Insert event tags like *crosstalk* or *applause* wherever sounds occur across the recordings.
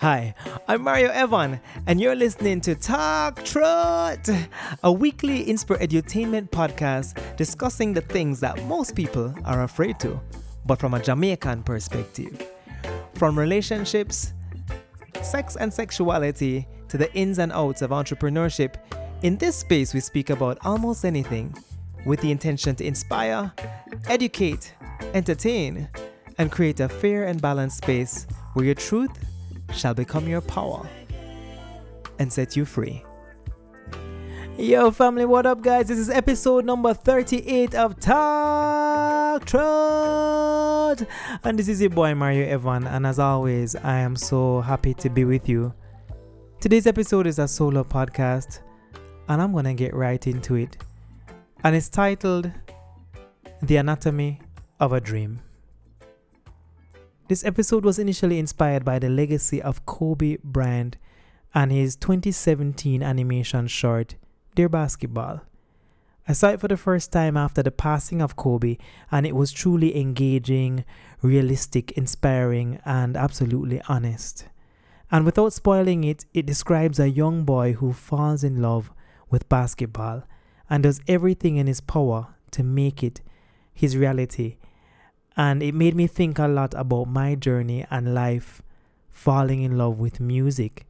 Hi, I'm Mario Evon, and you're listening to Talk Truth, a weekly inspire edutainment podcast discussing the things that most people are afraid to, but from a Jamaican perspective. From relationships, sex and sexuality, to the ins and outs of entrepreneurship, in this space we speak about almost anything with the intention to inspire, educate, entertain, and create a fair and balanced space where your truth shall become your power and set you free. Yo, family, what up, guys? This is episode number 38 of Talk Truth. And this is your boy Mario Evon. And as always, I am so happy to be with you. Today's episode is a solo podcast, and I'm gonna get right into it. And it's titled The Anatomy of a Dream. This episode was initially inspired by the legacy of Kobe Bryant and his 2017 animation short, Dear Basketball. I saw it for the first time after the passing of Kobe, and it was truly engaging, realistic, inspiring, and absolutely honest. And without spoiling it, it describes a young boy who falls in love with basketball and does everything in his power to make it his reality and it made me think a lot about my journey and life falling in love with music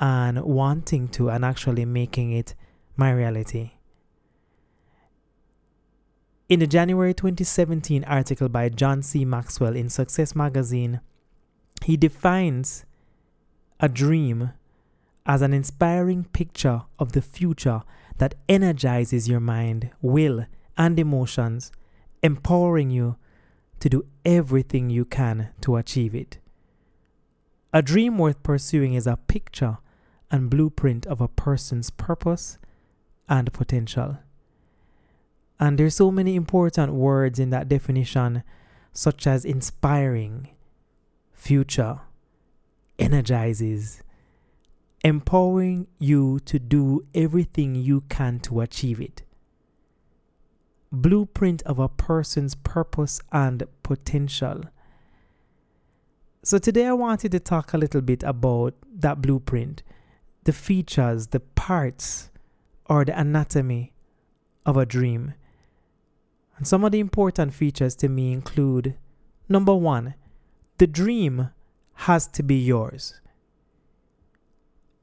and wanting to and actually making it my reality. In the January 2017 article by John C. Maxwell in Success Magazine, he defines a dream as an inspiring picture of the future that energizes your mind, will, and emotions, empowering you to do everything you can to achieve it. A dream worth pursuing is a picture and blueprint of a person's purpose and potential. And there's so many important words in that definition, such as inspiring, future, energizes, empowering you to do everything you can to achieve it blueprint of a person's purpose and potential. So, today I wanted to talk a little bit about that blueprint, the features, the parts, or the anatomy of a dream. And some of the important features to me include number one, the dream has to be yours.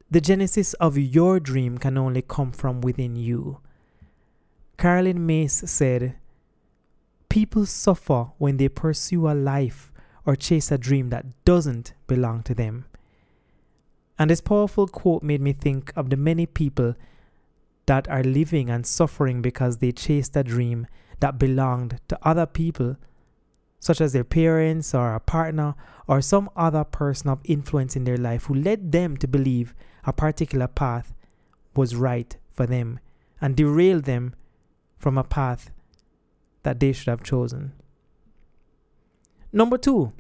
The genesis of your dream can only come from within you. Caroline Myss said, People suffer when they pursue a life or chase a dream that doesn't belong to them. And this powerful quote made me think of the many people that are living and suffering because they chased a dream that belonged to other people, such as their parents or a partner or some other person of influence in their life who led them to believe a particular path was right for them and derailed them from a path that they should have chosen. Number two,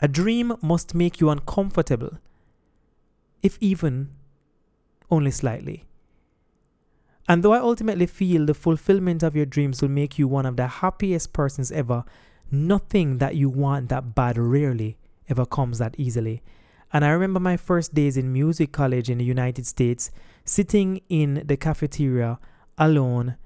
a dream must make you uncomfortable, if even only slightly. And though I ultimately feel the fulfillment of your dreams will make you one of the happiest persons ever, nothing that you want that bad rarely ever comes that easily. And I remember my first days in music college in the United States, sitting in the cafeteria alone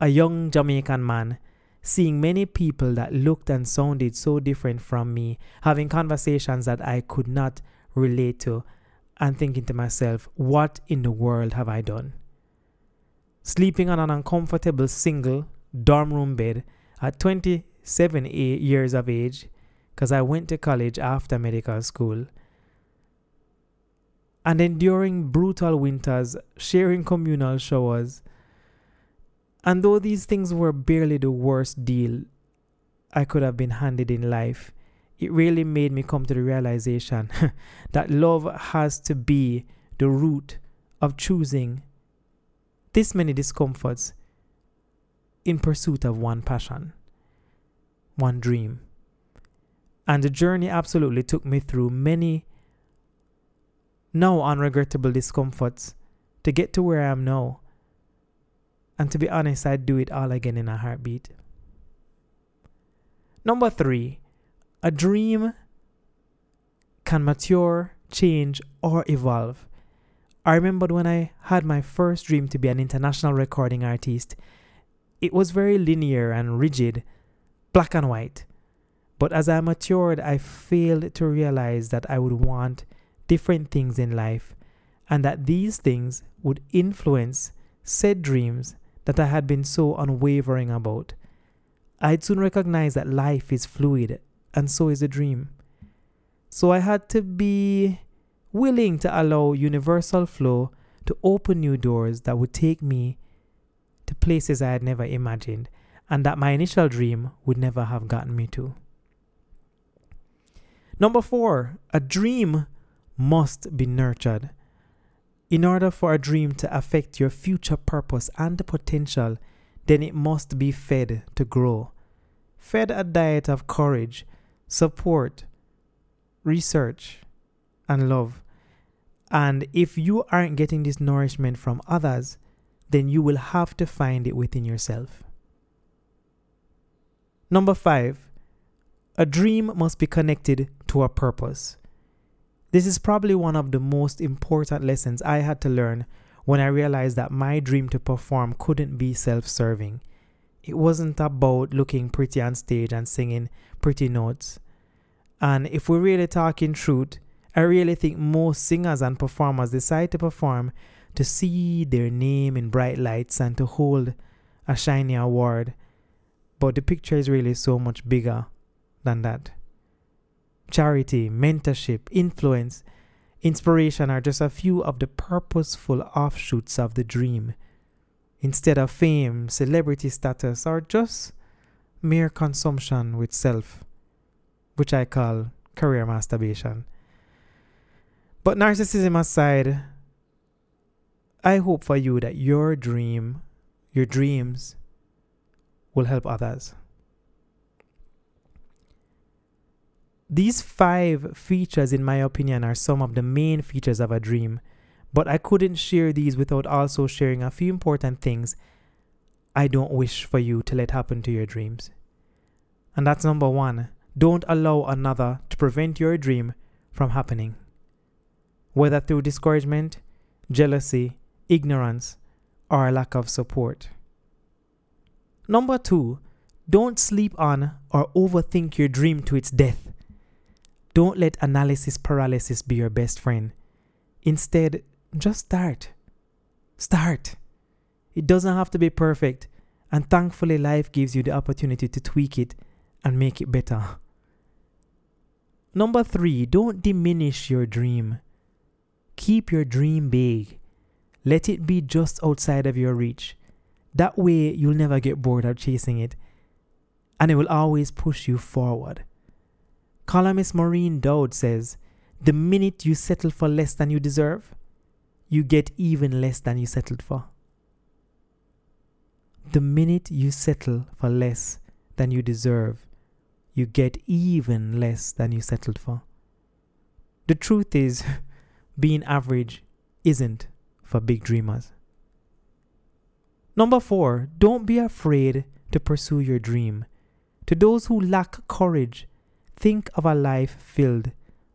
a young Jamaican man, seeing many people that looked and sounded so different from me, having conversations that I could not relate to, and thinking to myself, what in the world have I done? Sleeping on an uncomfortable single dorm room bed at 27 years of age, because I went to college after medical school. And enduring brutal winters, sharing communal showers, and though these things were barely the worst deal I could have been handed in life, it really made me come to the realization *laughs* that love has to be the root of choosing this many discomforts in pursuit of one passion, one dream. And the journey absolutely took me through many now unregrettable discomforts to get to where I am now and to be honest, I'd do it all again in a heartbeat. Number three, a dream can mature, change, or evolve. I remembered when I had my first dream to be an international recording artist, it was very linear and rigid, black and white. But as I matured, I failed to realize that I would want different things in life and that these things would influence said dreams that I had been so unwavering about. I'd soon recognize that life is fluid and so is a dream. So I had to be willing to allow universal flow to open new doors that would take me to places I had never imagined and that my initial dream would never have gotten me to. Number four, a dream must be nurtured. In order for a dream to affect your future purpose and potential, then it must be fed to grow. Fed a diet of courage, support, research, and love. And if you aren't getting this nourishment from others, then you will have to find it within yourself. Number five, a dream must be connected to a purpose. This is probably one of the most important lessons I had to learn when I realized that my dream to perform couldn't be self serving. It wasn't about looking pretty on stage and singing pretty notes. And if we're really talking truth, I really think most singers and performers decide to perform to see their name in bright lights and to hold a shiny award. But the picture is really so much bigger than that. Charity, mentorship, influence, inspiration are just a few of the purposeful offshoots of the dream. Instead of fame, celebrity status, or just mere consumption with self, which I call career masturbation. But narcissism aside, I hope for you that your dream, your dreams, will help others. These five features, in my opinion, are some of the main features of a dream, but I couldn't share these without also sharing a few important things I don't wish for you to let happen to your dreams. And that's number one don't allow another to prevent your dream from happening whether through discouragement, jealousy, ignorance, or a lack of support. Number two, don't sleep on or overthink your dream to its death. Don't let analysis paralysis be your best friend. Instead, just start. Start. It doesn't have to be perfect, and thankfully, life gives you the opportunity to tweak it and make it better. Number three, don't diminish your dream. Keep your dream big. Let it be just outside of your reach. That way, you'll never get bored of chasing it, and it will always push you forward. Columnist Maureen Dowd says The minute you settle for less than you deserve, you get even less than you settled for. The minute you settle for less than you deserve, you get even less than you settled for. The truth is, *laughs* being average isn't for big dreamers. Number four, don't be afraid to pursue your dream. To those who lack courage, think of a life filled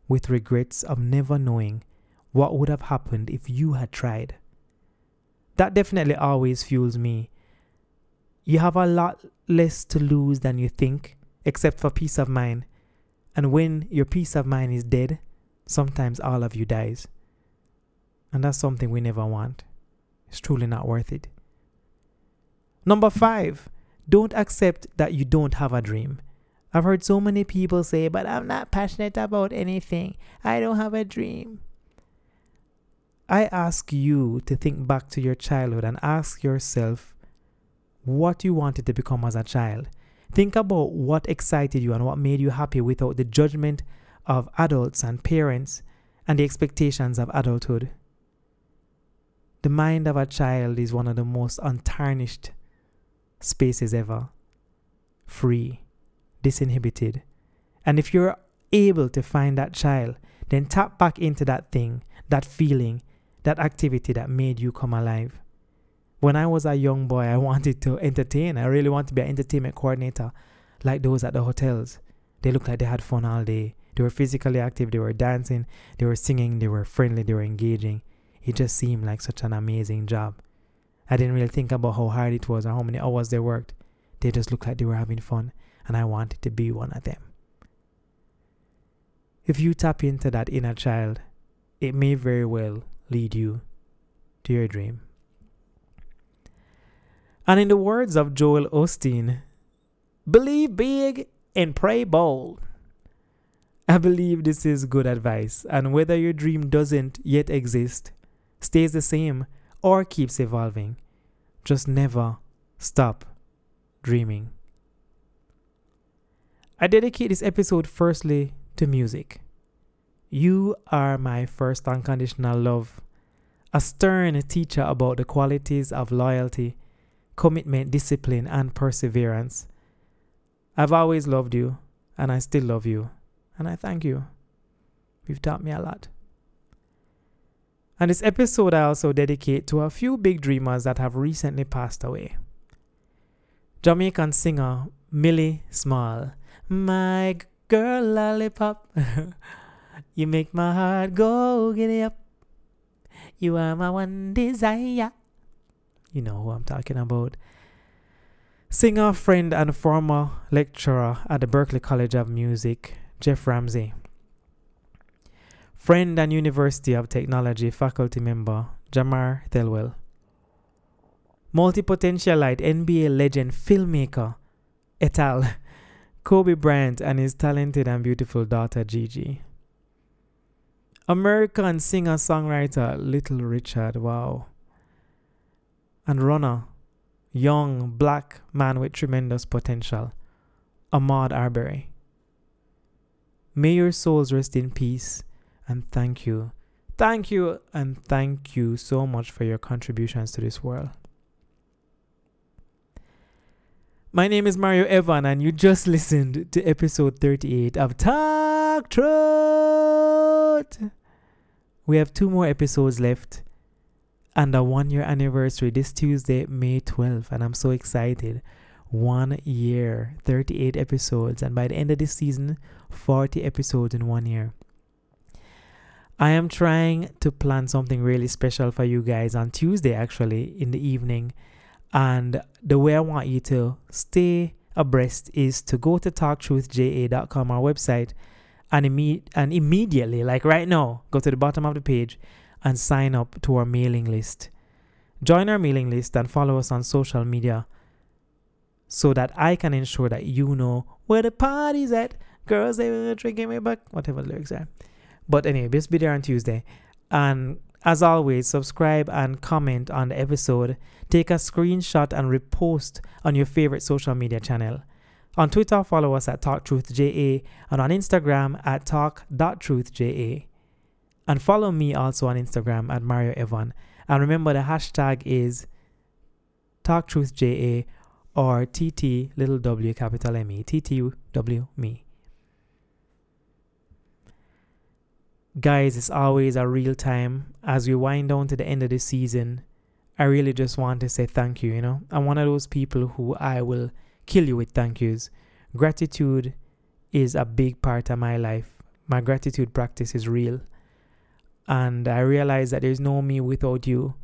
with regrets of never knowing what would have happened if you had tried. That definitely always fuels me. You have a lot less to lose than you think, except for peace of mind. And when your peace of mind is dead, sometimes all of you dies. And that's something we never want. It's truly not worth it. Number five, don't accept that you don't have a dream. I've heard so many people say, but I'm not passionate about anything. I don't have a dream. I ask you to think back to your childhood and ask yourself what you wanted to become as a child. Think about what excited you and what made you happy without the judgment of adults and parents and the expectations of adulthood. The mind of a child is one of the most untarnished spaces ever. Free, disinhibited. And if you're able to find that child, then tap back into that thing, that feeling, that activity that made you come alive. When I was a young boy, I *laughs* wanted to entertain. I really wanted to be an entertainment coordinator like those at the hotels. They looked like they had fun all day. They were physically active, they were dancing, they were singing, they were friendly, they were engaging. It just seemed like such an amazing job. I didn't really think about how hard it was or how many hours they worked. They just looked like they were having fun, and I wanted to be one of them. If you tap into that inner child, it may very well lead you to your dream. And in the words of Joel Osteen, believe big and pray bold. I believe this is good advice, and whether your dream doesn't yet exist, stays the same, or keeps evolving, just never stop dreaming. I dedicate this episode firstly to music. You are my first unconditional love, a stern teacher about the qualities of loyalty, commitment, discipline, and perseverance. I've always loved you, and I still love you, and I thank you. You've taught me a lot. And this episode I also dedicate to a few big dreamers that have recently passed away. Jamaican singer Millie Small, my girl lollipop. *laughs* you make my heart go giddy up. You are my one desire. You know who I'm talking about. Singer, friend, and former lecturer at the Berklee College of Music, Jeff Ramsey friend and University of Technology faculty member Jamar Thelwell, multi-potentialite NBA legend filmmaker et al. Kobe Bryant and his talented and beautiful daughter Gigi. American singer-songwriter Little Richard, wow. And runner, young black man with tremendous potential, Ahmaud Arbery. May your souls rest in peace and thank you. Thank you and thank you so much for your contributions to this world. My name is Mario Evon, and you just listened to episode 38 of Talk Truth. We have two more episodes left and a one year anniversary this Tuesday, May 12th, and I'm so excited. One year, 38 episodes, and by the end of this season, 40 episodes in one year. I am trying to plan something really special for you guys on Tuesday, actually, in the evening. And the way I want you to stay abreast is to go to talktruthja.com, our website, and, imme- and immediately, like right now, go to the bottom of the page and sign up to our mailing list. Join our mailing list and follow us on social media so that I can ensure that you know where the party's at. Girls, they were drinking me back, whatever the lyrics are. But anyway, just be there on Tuesday. And as always, subscribe and comment on the episode. Take a screenshot and repost on your favorite social media channel. On Twitter, follow us at TalkTruthJA and on Instagram at Talk.TruthJA. And follow me also on Instagram at Mario Evon. And remember the hashtag is TalkTruthJA or TT little w capital M E TTW me. Guys, it's always a real time as we wind down to the end of the season. I really just want to say thank you. You know, I'm one of those people who I will kill you with thank yous. Gratitude is a big part of my life. My gratitude practice is real. And I realize that there's no me without you.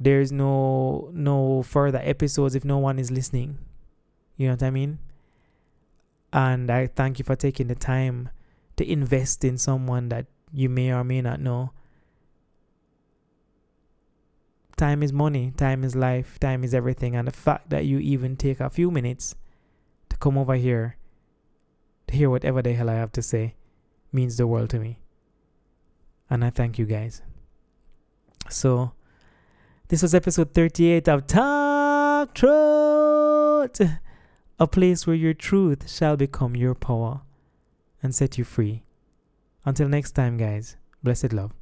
There's no no further episodes if no one is listening. You know what I mean? And I thank you for taking the time to invest in someone that you may or may not know. Time is money, time is life, time is everything. And the fact that you even take a few minutes to come over here to hear whatever the hell I have to say means the world to me. And I thank you guys. So, this was episode 38 of Talk Truth, a place where your truth shall become your power and set you free. Until next time, guys, blessed love.